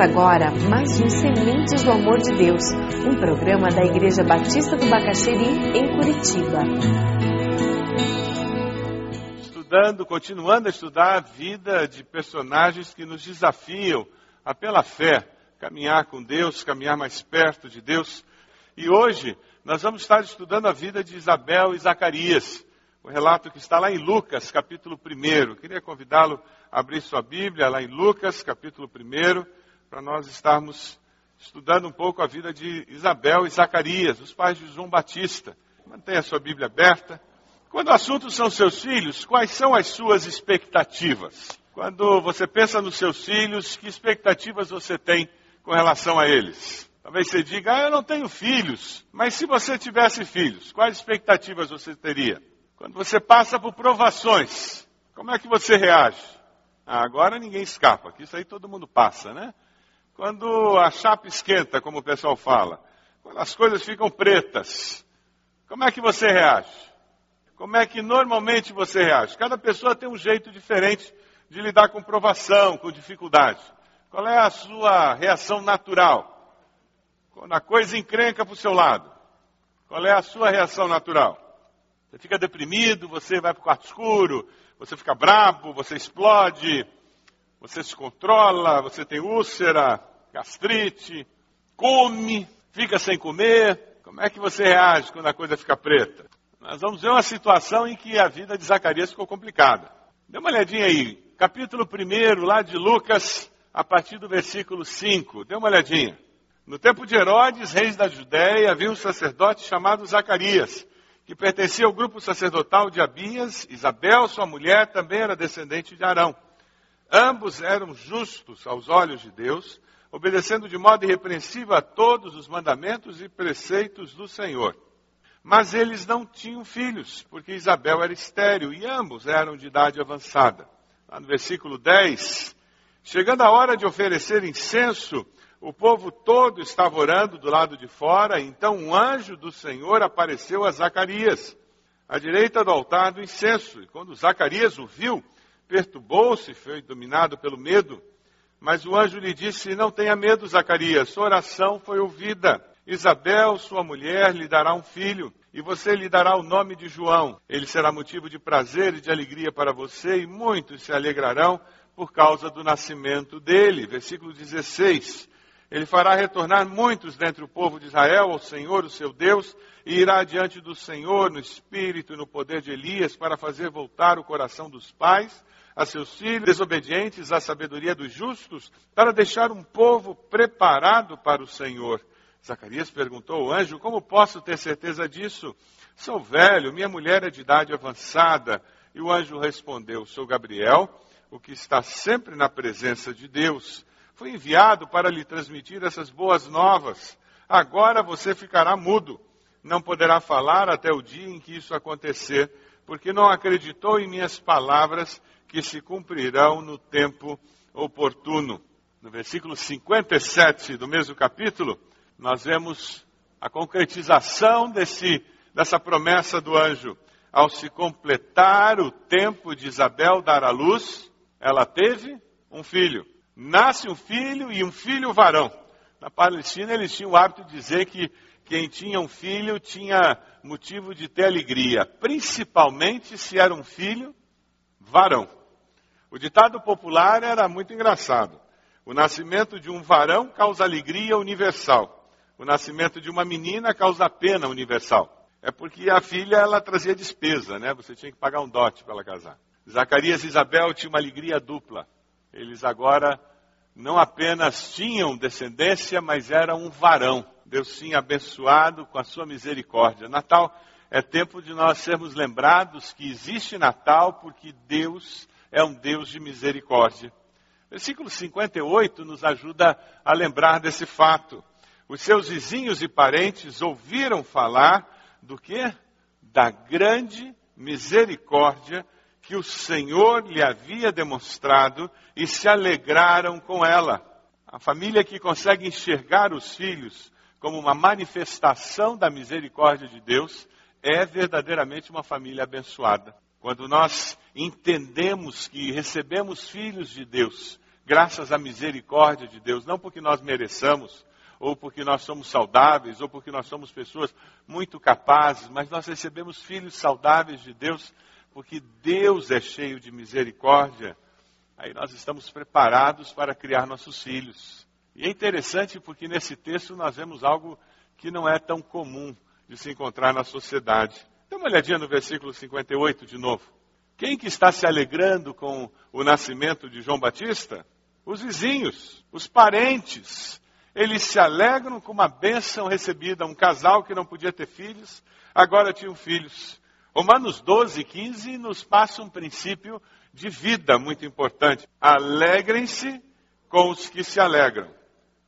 Agora mais um Sementes do Amor de Deus, um programa da Igreja Batista do Bacaxeri, em Curitiba. Estudando, continuando a estudar a vida de personagens que nos desafiam a, pela fé, caminhar com Deus, caminhar mais perto de Deus. E hoje nós vamos estar estudando a vida de Isabel e Zacarias, o relato que está lá em Lucas, capítulo 1. Queria convidá-lo a abrir sua Bíblia lá em Lucas, capítulo 1, para nós estarmos estudando um pouco a vida de Isabel e Zacarias, os pais de João Batista. Mantenha a sua Bíblia aberta. Quando o assunto são seus filhos, quais são as suas expectativas? Quando você pensa nos seus filhos, que expectativas você tem com relação a eles? Talvez você diga, ah, eu não tenho filhos. Mas se você tivesse filhos, quais expectativas você teria? Quando você passa por provações, como é que você reage? Ah, agora ninguém escapa, que isso aí todo mundo passa, né? Quando a chapa esquenta, como o pessoal fala, quando as coisas ficam pretas, como é que você reage? Como é que normalmente você reage? Cada pessoa tem um jeito diferente de lidar com provação, com dificuldade. Qual é a sua reação natural? Quando a coisa encrenca para o seu lado, qual é a sua reação natural? Você fica deprimido, você vai para o quarto escuro, você fica bravo, você explode, você se controla, você tem úlcera, gastrite, come, fica sem comer. Como é que você reage quando a coisa fica preta? Nós vamos ver uma situação em que a vida de Zacarias ficou complicada. Dê uma olhadinha aí, capítulo 1 lá de Lucas, a partir do versículo 5. Dê uma olhadinha. No tempo de Herodes, reis da Judéia, havia um sacerdote chamado Zacarias, que pertencia ao grupo sacerdotal de Abias. Isabel, sua mulher, também era descendente de Arão. Ambos eram justos aos olhos de Deus, obedecendo de modo irrepreensível a todos os mandamentos e preceitos do Senhor. Mas eles não tinham filhos, porque Isabel era estéril e ambos eram de idade avançada. Lá no versículo 10, chegando a hora de oferecer incenso, o povo todo estava orando do lado de fora, então um anjo do Senhor apareceu a Zacarias, à direita do altar do incenso. E quando Zacarias o viu, perturbou-se, foi dominado pelo medo. Mas o anjo lhe disse: Não tenha medo, Zacarias, sua oração foi ouvida. Isabel, sua mulher, lhe dará um filho, e você lhe dará o nome de João. Ele será motivo de prazer e de alegria para você, e muitos se alegrarão por causa do nascimento dele. Versículo 16. Ele fará retornar muitos dentre o povo de Israel ao Senhor, o seu Deus, e irá diante do Senhor no espírito e no poder de Elias para fazer voltar o coração dos pais a seus filhos desobedientes à sabedoria dos justos, para deixar um povo preparado para o Senhor. Zacarias perguntou ao anjo: Como posso ter certeza disso? Sou velho, minha mulher é de idade avançada. E o anjo respondeu: Sou Gabriel, o que está sempre na presença de Deus fui enviado para lhe transmitir essas boas novas. Agora você ficará mudo, não poderá falar até o dia em que isso acontecer, porque não acreditou em minhas palavras que se cumprirão no tempo oportuno. No versículo 57 do mesmo capítulo, nós vemos a concretização desse, dessa promessa do anjo. Ao se completar o tempo de Isabel dar à luz, ela teve um filho nasce um filho e um filho varão. Na Palestina eles tinham o hábito de dizer que quem tinha um filho tinha motivo de ter alegria, principalmente se era um filho varão. O ditado popular era muito engraçado. O nascimento de um varão causa alegria universal. O nascimento de uma menina causa pena universal. É porque a filha ela trazia despesa, né? Você tinha que pagar um dote para ela casar. Zacarias e Isabel tinham uma alegria dupla. Eles agora não apenas tinham descendência, mas era um varão. Deus tinha abençoado com a sua misericórdia. Natal é tempo de nós sermos lembrados que existe Natal porque Deus é um Deus de misericórdia. Versículo 58 nos ajuda a lembrar desse fato. Os seus vizinhos e parentes ouviram falar do que? Da grande misericórdia que o Senhor lhe havia demonstrado e se alegraram com ela. A família que consegue enxergar os filhos como uma manifestação da misericórdia de Deus é verdadeiramente uma família abençoada. Quando nós entendemos que recebemos filhos de Deus graças à misericórdia de Deus, não porque nós mereçamos, ou porque nós somos saudáveis, ou porque nós somos pessoas muito capazes, mas nós recebemos filhos saudáveis de Deus, porque Deus é cheio de misericórdia. Aí nós estamos preparados para criar nossos filhos. E é interessante porque nesse texto nós vemos algo que não é tão comum de se encontrar na sociedade. Dê uma olhadinha no versículo 58 de novo. Quem que está se alegrando com o nascimento de João Batista? Os vizinhos, os parentes, eles se alegram com uma bênção recebida. Um casal que não podia ter filhos, agora tinham filhos. Romanos 12, 15 nos passa um princípio de vida muito importante. Alegrem-se com os que se alegram.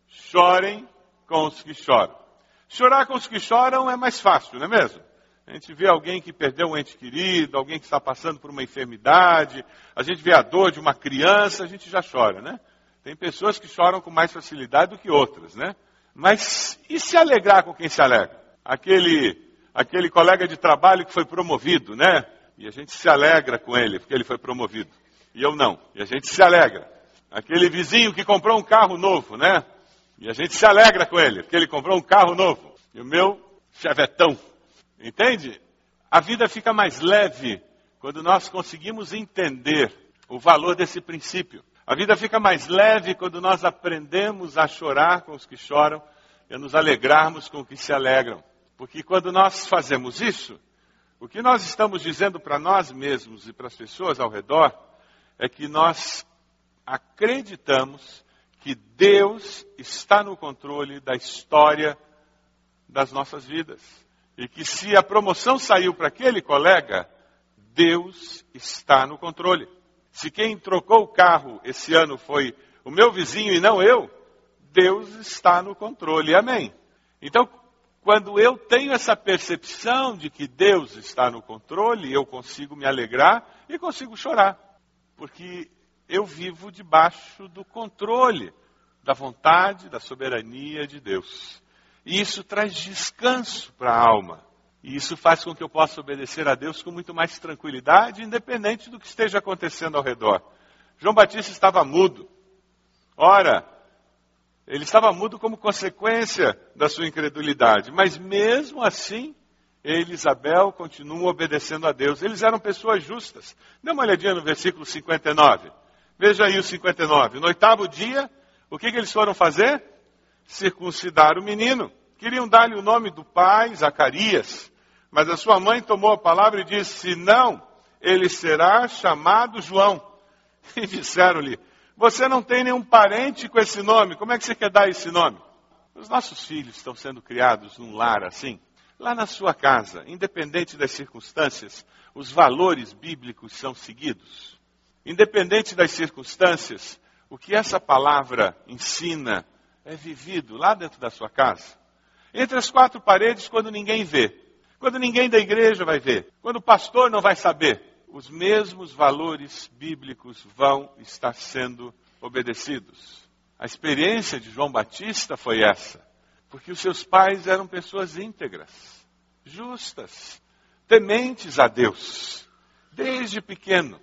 Chorem com os que choram. Chorar com os que choram é mais fácil, não é mesmo? A gente vê alguém que perdeu um ente querido, alguém que está passando por uma enfermidade, a gente vê a dor de uma criança, a gente já chora, né? Tem pessoas que choram com mais facilidade do que outras, né? Mas e se alegrar com quem se alegra? Aquele, aquele colega de trabalho que foi promovido, né? E a gente se alegra com ele, porque ele foi promovido. E eu não. E a gente se alegra. Aquele vizinho que comprou um carro novo, né? E a gente se alegra com ele, porque ele comprou um carro novo. E o meu chevetão. Entende? A vida fica mais leve quando nós conseguimos entender o valor desse princípio. A vida fica mais leve quando nós aprendemos a chorar com os que choram e a nos alegrarmos com os que se alegram. Porque quando nós fazemos isso, o que nós estamos dizendo para nós mesmos e para as pessoas ao redor é que nós acreditamos que Deus está no controle da história das nossas vidas. E que se a promoção saiu para aquele colega, Deus está no controle. Se quem trocou o carro esse ano foi o meu vizinho e não eu, Deus está no controle. Amém. Então, quando eu tenho essa percepção de que Deus está no controle, eu consigo me alegrar e consigo chorar. Porque eu vivo debaixo do controle da vontade, da soberania de Deus. E isso traz descanso para a alma. E isso faz com que eu possa obedecer a Deus com muito mais tranquilidade, independente do que esteja acontecendo ao redor. João Batista estava mudo. Ora, ele estava mudo como consequência da sua incredulidade, mas mesmo assim, ele e Isabel continuam obedecendo a Deus. Eles eram pessoas justas. Dê uma olhadinha no versículo 59. Veja aí o 59. No oitavo dia, o que, que eles foram fazer? Circuncidar o menino. Queriam dar-lhe o nome do pai, Zacarias. Mas a sua mãe tomou a palavra e disse: Não, ele será chamado João. E disseram-lhe: Você não tem nenhum parente com esse nome, como é que você quer dar esse nome? Os nossos filhos estão sendo criados num lar assim. Lá na sua casa, independente das circunstâncias, os valores bíblicos são seguidos. Independente das circunstâncias, o que essa palavra ensina é vivido lá dentro da sua casa. Entre as quatro paredes, quando ninguém vê. Quando ninguém da igreja vai ver, quando o pastor não vai saber, os mesmos valores bíblicos vão estar sendo obedecidos. A experiência de João Batista foi essa, porque os seus pais eram pessoas íntegras, justas, tementes a Deus, desde pequeno.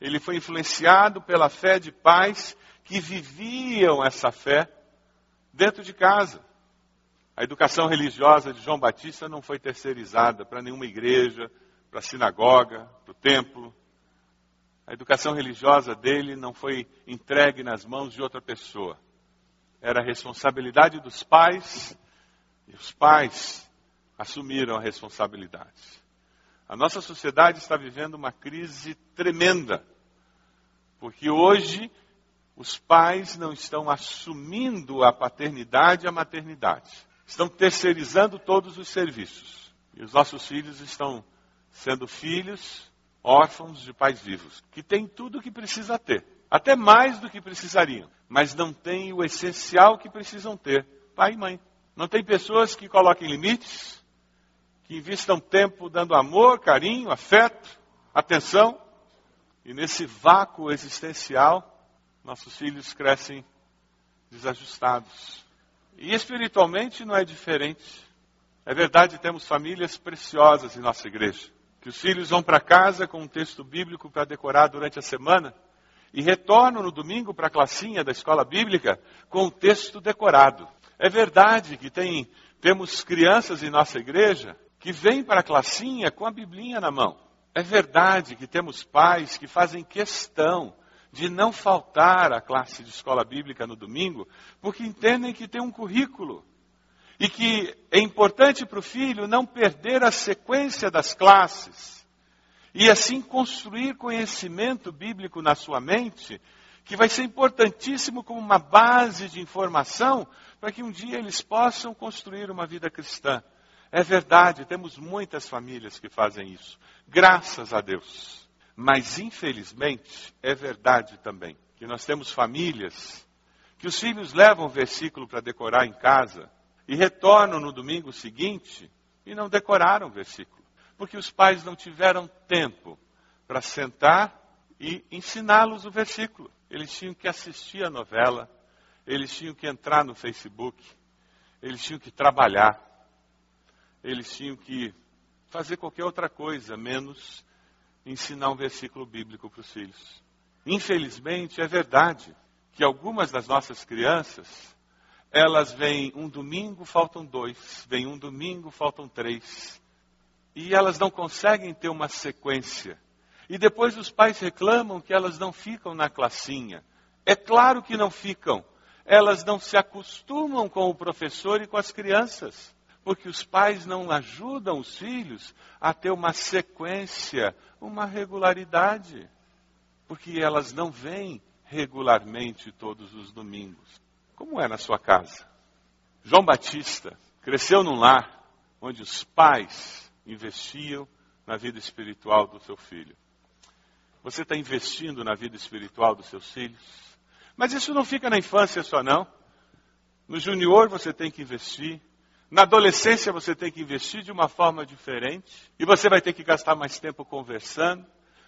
Ele foi influenciado pela fé de pais que viviam essa fé dentro de casa. A educação religiosa de João Batista não foi terceirizada para nenhuma igreja, para a sinagoga, para o templo. A educação religiosa dele não foi entregue nas mãos de outra pessoa. Era a responsabilidade dos pais e os pais assumiram a responsabilidade. A nossa sociedade está vivendo uma crise tremenda, porque hoje os pais não estão assumindo a paternidade e a maternidade estão terceirizando todos os serviços. E os nossos filhos estão sendo filhos órfãos de pais vivos, que têm tudo o que precisa ter, até mais do que precisariam, mas não têm o essencial que precisam ter, pai e mãe. Não tem pessoas que coloquem limites, que investam tempo dando amor, carinho, afeto, atenção, e nesse vácuo existencial, nossos filhos crescem desajustados, e espiritualmente não é diferente. É verdade, temos famílias preciosas em nossa igreja. Que os filhos vão para casa com um texto bíblico para decorar durante a semana. e retornam no domingo para a classinha da escola bíblica com o texto decorado. É verdade que tem, temos crianças em nossa igreja que vêm para a classinha com a Biblinha na mão. É verdade que temos pais que fazem questão de não faltar à classe de escola bíblica no domingo, porque entendem que tem um currículo e que é importante para o filho não perder a sequência das classes e assim construir conhecimento bíblico na sua mente, que vai ser importantíssimo como uma base de informação para que um dia eles possam construir uma vida cristã. É verdade, temos muitas famílias que fazem isso. Graças a Deus. Mas, infelizmente, é verdade também que nós temos famílias que os filhos levam o versículo para decorar em casa e retornam no domingo seguinte e não decoraram o versículo, porque os pais não tiveram tempo para sentar e ensiná-los o versículo. Eles tinham que assistir a novela, eles tinham que entrar no Facebook, eles tinham que trabalhar, eles tinham que fazer qualquer outra coisa, menos ensinar um versículo bíblico para os filhos. Infelizmente, é verdade que algumas das nossas crianças, elas vêm um domingo, faltam dois, vêm um domingo, faltam três. E elas não conseguem ter uma sequência. E depois os pais reclamam que elas não ficam na classinha. É claro que não ficam. Elas não se acostumam com o professor e com as crianças porque os pais não ajudam os filhos a ter uma sequência, uma regularidade, porque elas não vêm regularmente todos os domingos. Como é na sua casa? João Batista cresceu num lar onde os pais investiam na vida espiritual do seu filho. Você está investindo na vida espiritual dos seus filhos? Mas isso não fica na infância só, não. No junior você tem que investir, na adolescência você tem que investir de uma forma diferente e você vai ter que gastar mais tempo conversando.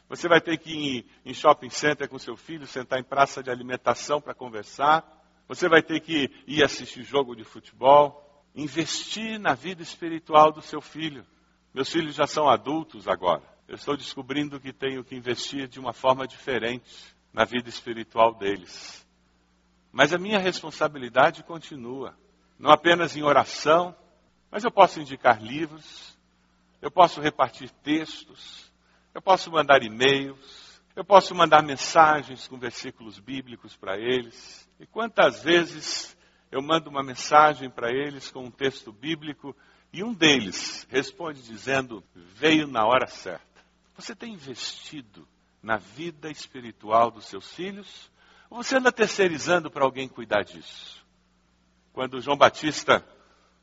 Você vai ter que ir em shopping center com seu filho, sentar em praça de alimentação para conversar. Você vai ter que ir assistir jogo de futebol. Investir na vida espiritual do seu filho. Meus filhos já são adultos agora. Eu estou descobrindo que tenho que investir de uma forma diferente na vida espiritual deles. Mas a minha responsabilidade continua não apenas em oração, mas eu posso indicar livros, eu posso repartir textos, eu posso mandar e-mails, eu posso mandar mensagens com versículos bíblicos para eles. E quantas vezes eu mando uma mensagem para eles com um texto bíblico e um deles responde dizendo: Veio na hora certa. Você tem investido na vida espiritual dos seus filhos? Ou você anda terceirizando para alguém cuidar disso? Quando João Batista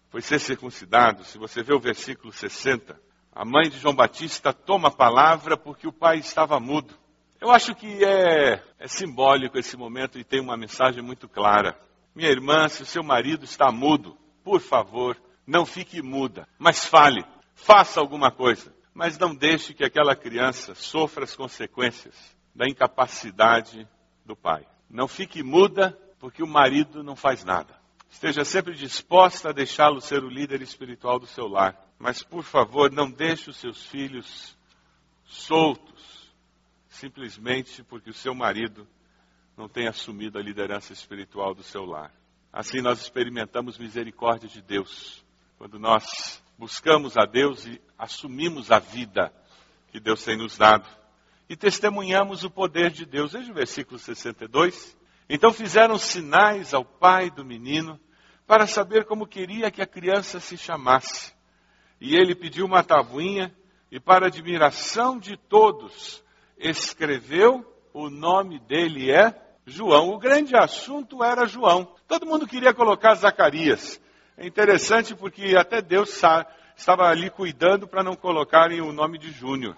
foi ser circuncidado, se você vê o versículo 60, a mãe de João Batista toma a palavra porque o pai estava mudo. Eu acho que é, é simbólico esse momento e tem uma mensagem muito clara. Minha irmã, se o seu marido está mudo, por favor, não fique muda, mas fale, faça alguma coisa. Mas não deixe que aquela criança sofra as consequências da incapacidade do pai. Não fique muda porque o marido não faz nada. Esteja sempre disposta a deixá-lo ser o líder espiritual do seu lar. Mas, por favor, não deixe os seus filhos soltos, simplesmente porque o seu marido não tem assumido a liderança espiritual do seu lar. Assim nós experimentamos misericórdia de Deus, quando nós buscamos a Deus e assumimos a vida que Deus tem nos dado. E testemunhamos o poder de Deus. Veja o versículo 62. Então fizeram sinais ao pai do menino para saber como queria que a criança se chamasse. E ele pediu uma tabuinha e, para admiração de todos, escreveu o nome dele é João. O grande assunto era João. Todo mundo queria colocar Zacarias. É interessante porque até Deus estava ali cuidando para não colocarem o nome de Júnior.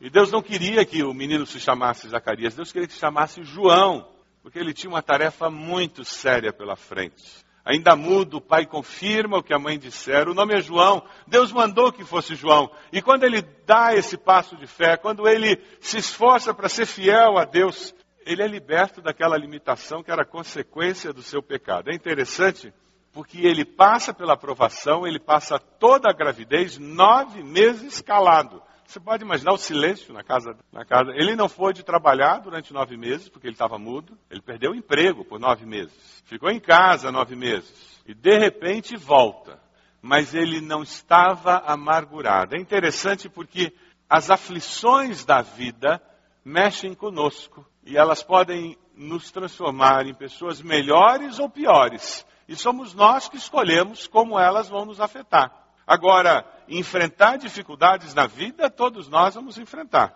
E Deus não queria que o menino se chamasse Zacarias, Deus queria que se chamasse João porque ele tinha uma tarefa muito séria pela frente. Ainda mudo, o pai confirma o que a mãe disser. O nome é João. Deus mandou que fosse João. E quando ele dá esse passo de fé, quando ele se esforça para ser fiel a Deus, ele é liberto daquela limitação que era consequência do seu pecado. É interessante porque ele passa pela aprovação, ele passa toda a gravidez nove meses calado, Você pode imaginar o silêncio na casa, na casa. Ele não foi de trabalhar durante nove meses, porque ele estava mudo. Ele perdeu o emprego por nove meses. Ficou em casa nove meses. E de repente volta. Mas ele não estava amargurado. É interessante porque as aflições da vida mexem conosco. E elas podem nos transformar em pessoas melhores ou piores. E somos nós que escolhemos como elas vão nos afetar. Agora, enfrentar dificuldades na vida, todos nós vamos enfrentar.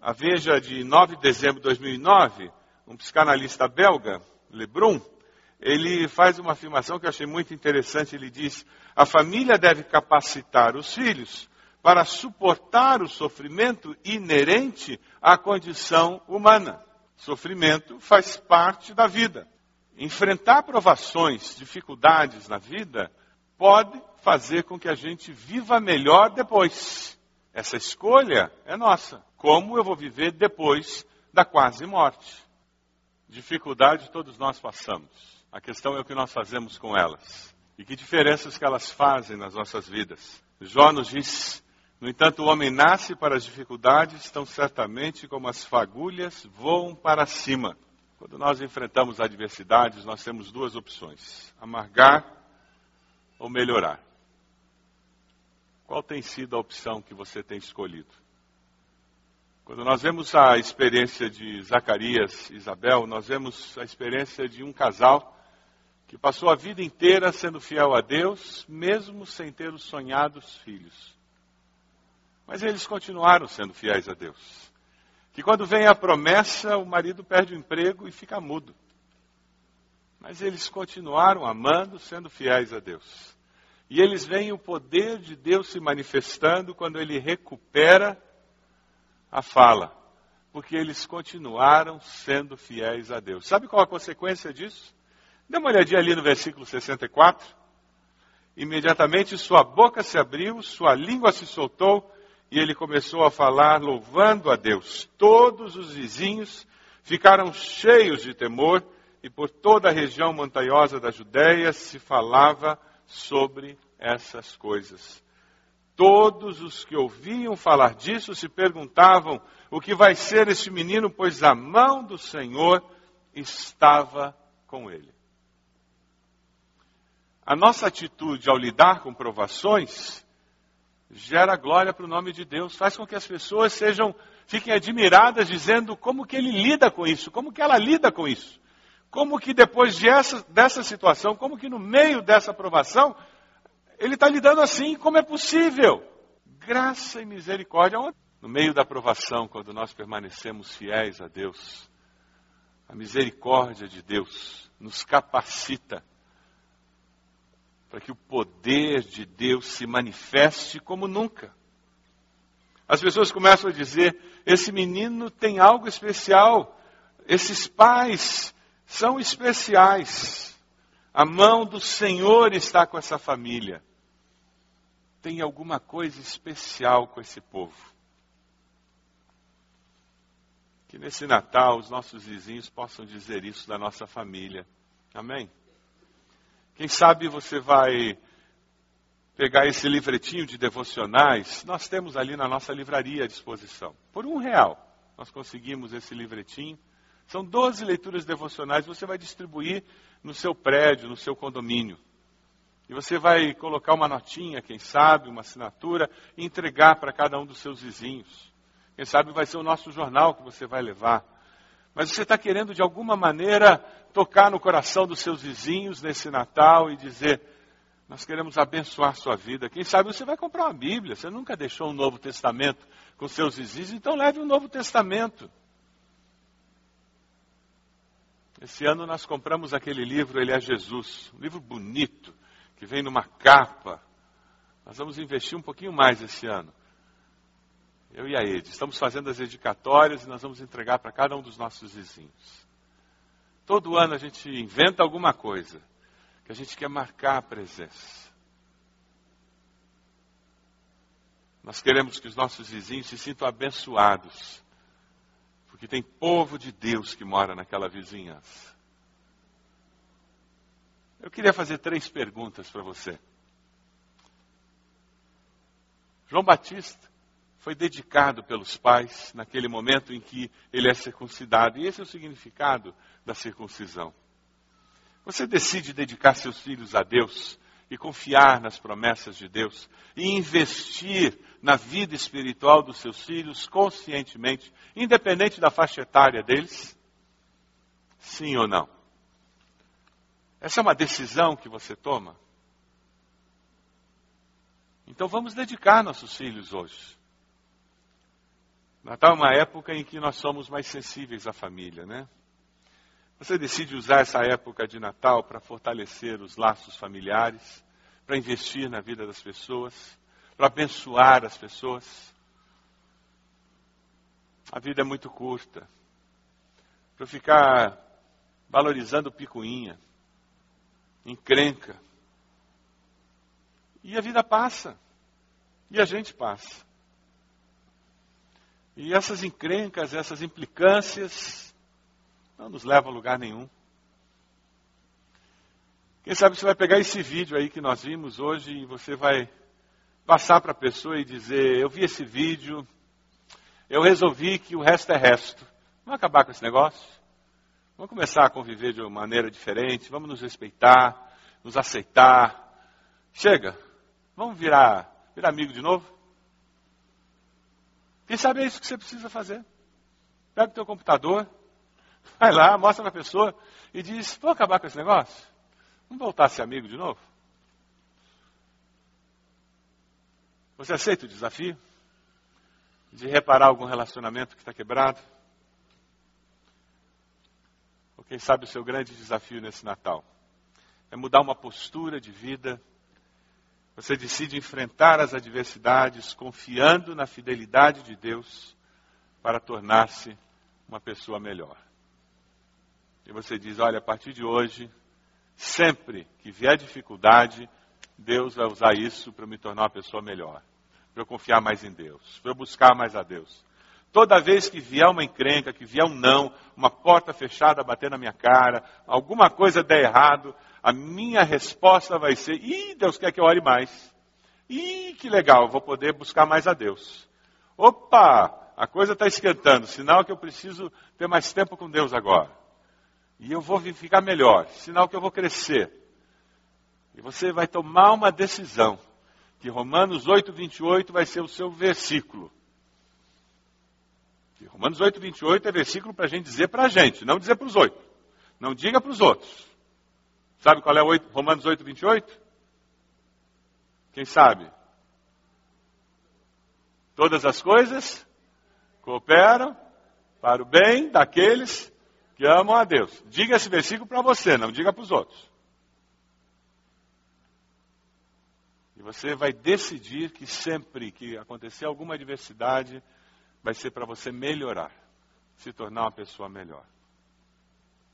A Veja de 9 de dezembro de 2009, um psicanalista belga, Lebrun, ele faz uma afirmação que eu achei muito interessante. Ele diz: a família deve capacitar os filhos para suportar o sofrimento inerente à condição humana. Sofrimento faz parte da vida. Enfrentar provações, dificuldades na vida, pode fazer com que a gente viva melhor depois. Essa escolha é nossa. Como eu vou viver depois da quase morte? Dificuldade todos nós passamos. A questão é o que nós fazemos com elas. E que diferenças que elas fazem nas nossas vidas. Jó nos diz no entanto, o homem nasce para as dificuldades, tão certamente como as fagulhas voam para cima. Quando nós enfrentamos adversidades, nós temos duas opções: amargar ou melhorar. Qual tem sido a opção que você tem escolhido? Quando nós vemos a experiência de Zacarias e Isabel, nós vemos a experiência de um casal que passou a vida inteira sendo fiel a Deus, mesmo sem ter os sonhados filhos. Mas eles continuaram sendo fiéis a Deus. Que quando vem a promessa, o marido perde o emprego e fica mudo. Mas eles continuaram amando, sendo fiéis a Deus. E eles veem o poder de Deus se manifestando quando ele recupera a fala. Porque eles continuaram sendo fiéis a Deus. Sabe qual a consequência disso? Dê uma olhadinha ali no versículo 64. Imediatamente sua boca se abriu, sua língua se soltou e ele começou a falar louvando a Deus. Todos os vizinhos ficaram cheios de temor e por toda a região montanhosa da Judéia se falava sobre essas coisas. Todos os que ouviam falar disso se perguntavam o que vai ser este menino, pois a mão do Senhor estava com ele. A nossa atitude ao lidar com provações gera glória para o nome de Deus, faz com que as pessoas sejam, fiquem admiradas dizendo como que ele lida com isso, como que ela lida com isso. Como que depois de essa, dessa situação, como que no meio dessa aprovação, ele está lidando assim, como é possível? Graça e misericórdia. No meio da aprovação, quando nós permanecemos fiéis a Deus, a misericórdia de Deus nos capacita para que o poder de Deus se manifeste como nunca. As pessoas começam a dizer: esse menino tem algo especial, esses pais são especiais, a mão do Senhor está com essa família. Tem alguma coisa especial com esse povo. Que nesse Natal os nossos vizinhos possam dizer isso da nossa família. Amém? Quem sabe você vai pegar esse livretinho de devocionais. Nós temos ali na nossa livraria à disposição. Por um real, nós conseguimos esse livretinho. São 12 leituras devocionais. Você vai distribuir no seu prédio, no seu condomínio. E você vai colocar uma notinha, quem sabe, uma assinatura, e entregar para cada um dos seus vizinhos. Quem sabe vai ser o nosso jornal que você vai levar. Mas você está querendo, de alguma maneira, tocar no coração dos seus vizinhos nesse Natal e dizer: Nós queremos abençoar sua vida. Quem sabe você vai comprar uma Bíblia. Você nunca deixou um Novo Testamento com seus vizinhos, então leve um Novo Testamento. Esse ano nós compramos aquele livro, Ele é Jesus. Um livro bonito, que vem numa capa. Nós vamos investir um pouquinho mais esse ano. Eu e a Ed. Estamos fazendo as dedicatórias e nós vamos entregar para cada um dos nossos vizinhos. Todo ano a gente inventa alguma coisa que a gente quer marcar a presença. Nós queremos que os nossos vizinhos se sintam abençoados, porque tem povo de Deus que mora naquela vizinhança. Eu queria fazer três perguntas para você. João Batista foi dedicado pelos pais naquele momento em que ele é circuncidado. E esse é o significado da circuncisão. Você decide dedicar seus filhos a Deus e confiar nas promessas de Deus e investir na vida espiritual dos seus filhos conscientemente, independente da faixa etária deles? Sim ou não? Essa é uma decisão que você toma. Então vamos dedicar nossos filhos hoje. Natal é uma época em que nós somos mais sensíveis à família, né? Você decide usar essa época de Natal para fortalecer os laços familiares, para investir na vida das pessoas, para abençoar as pessoas. A vida é muito curta. Para ficar valorizando picuinha, encrenca. E a vida passa. E a gente passa. E essas encrencas, essas implicâncias, não nos levam a lugar nenhum. Quem sabe você vai pegar esse vídeo aí que nós vimos hoje e você vai passar para a pessoa e dizer: Eu vi esse vídeo, eu resolvi que o resto é resto. Vamos acabar com esse negócio? Vamos começar a conviver de uma maneira diferente, vamos nos respeitar, nos aceitar. Chega, vamos virar, virar amigo de novo? Quem sabe é isso que você precisa fazer. Pega o teu computador, vai lá, mostra para a pessoa e diz, vou acabar com esse negócio? Vamos voltar a ser amigo de novo? Você aceita o desafio de reparar algum relacionamento que está quebrado? Quem sabe o seu grande desafio nesse Natal é mudar uma postura de vida. Você decide enfrentar as adversidades confiando na fidelidade de Deus para tornar-se uma pessoa melhor. E você diz: olha, a partir de hoje, sempre que vier dificuldade, Deus vai usar isso para me tornar uma pessoa melhor, para eu confiar mais em Deus, para eu buscar mais a Deus. Toda vez que vier uma encrenca, que vier um não, uma porta fechada bater na minha cara, alguma coisa der errado, a minha resposta vai ser: ih, Deus quer que eu ore mais. Ih, que legal, vou poder buscar mais a Deus. Opa, a coisa está esquentando, sinal que eu preciso ter mais tempo com Deus agora. E eu vou ficar melhor, sinal que eu vou crescer. E você vai tomar uma decisão, que Romanos 8, 28 vai ser o seu versículo. Romanos 8, 28 é versículo para a gente dizer para a gente, não dizer para os oito. Não diga para os outros. Sabe qual é 8, Romanos 8, 28? Quem sabe? Todas as coisas cooperam para o bem daqueles que amam a Deus. Diga esse versículo para você, não diga para os outros. E você vai decidir que sempre que acontecer alguma adversidade, vai ser para você melhorar, se tornar uma pessoa melhor.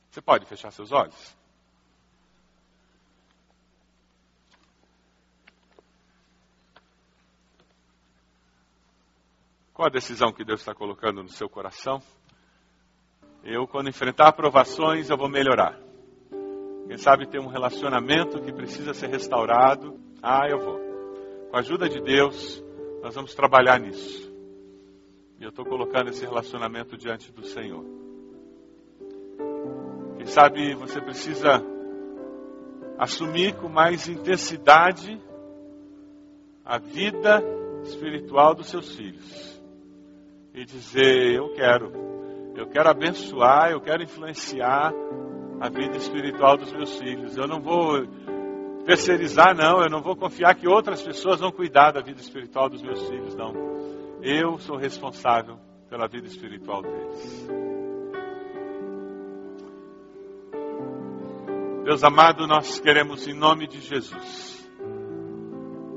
Você pode fechar seus olhos? Qual a decisão que Deus está colocando no seu coração? Eu, quando enfrentar aprovações, eu vou melhorar. Quem sabe ter um relacionamento que precisa ser restaurado? Ah, eu vou. Com a ajuda de Deus, nós vamos trabalhar nisso. E eu estou colocando esse relacionamento diante do Senhor. Quem sabe você precisa assumir com mais intensidade a vida espiritual dos seus filhos. E dizer: Eu quero, eu quero abençoar, eu quero influenciar a vida espiritual dos meus filhos. Eu não vou terceirizar, não, eu não vou confiar que outras pessoas vão cuidar da vida espiritual dos meus filhos, não. Eu sou responsável pela vida espiritual deles. Deus amado, nós queremos, em nome de Jesus,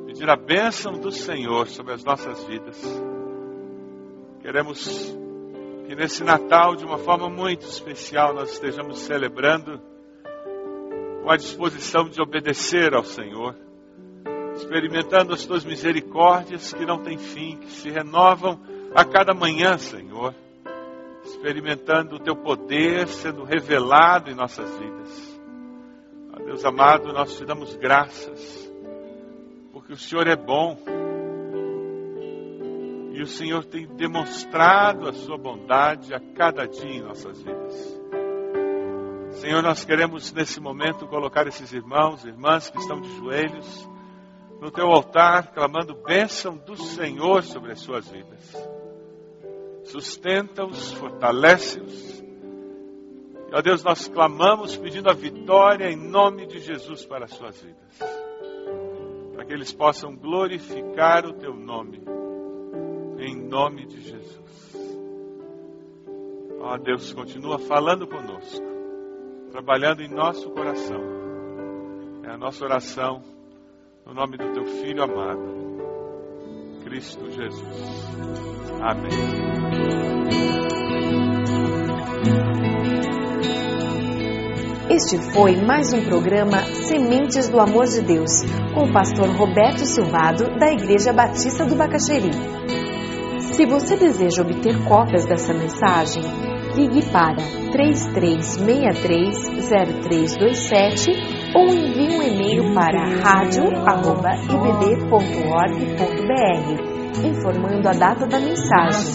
pedir a bênção do Senhor sobre as nossas vidas. Queremos que nesse Natal, de uma forma muito especial, nós estejamos celebrando com a disposição de obedecer ao Senhor experimentando as tuas misericórdias que não têm fim, que se renovam a cada manhã, Senhor, experimentando o teu poder sendo revelado em nossas vidas. Ó Deus amado, nós te damos graças, porque o Senhor é bom E o Senhor tem demonstrado a sua bondade a cada dia em nossas vidas. Senhor, nós queremos nesse momento colocar esses irmãos e irmãs que estão de joelhos no teu altar, clamando bênção do Senhor sobre as suas vidas. Sustenta-os, fortalece-os. E, ó Deus, nós clamamos pedindo a vitória em nome de Jesus para as suas vidas. Para que eles possam glorificar o teu nome. Em nome de Jesus. Ó Deus, continua falando conosco, trabalhando em nosso coração. É a nossa oração no nome do teu Filho amado, Cristo Jesus. Amém. Este foi mais um programa Sementes do Amor de Deus, com o pastor Roberto Silvado, da Igreja Batista do Bacaxeri. Se você deseja obter cópias dessa mensagem, ligue para 33630327 ou envie um e-mail para radio@ibb.org.br, informando a data da mensagem.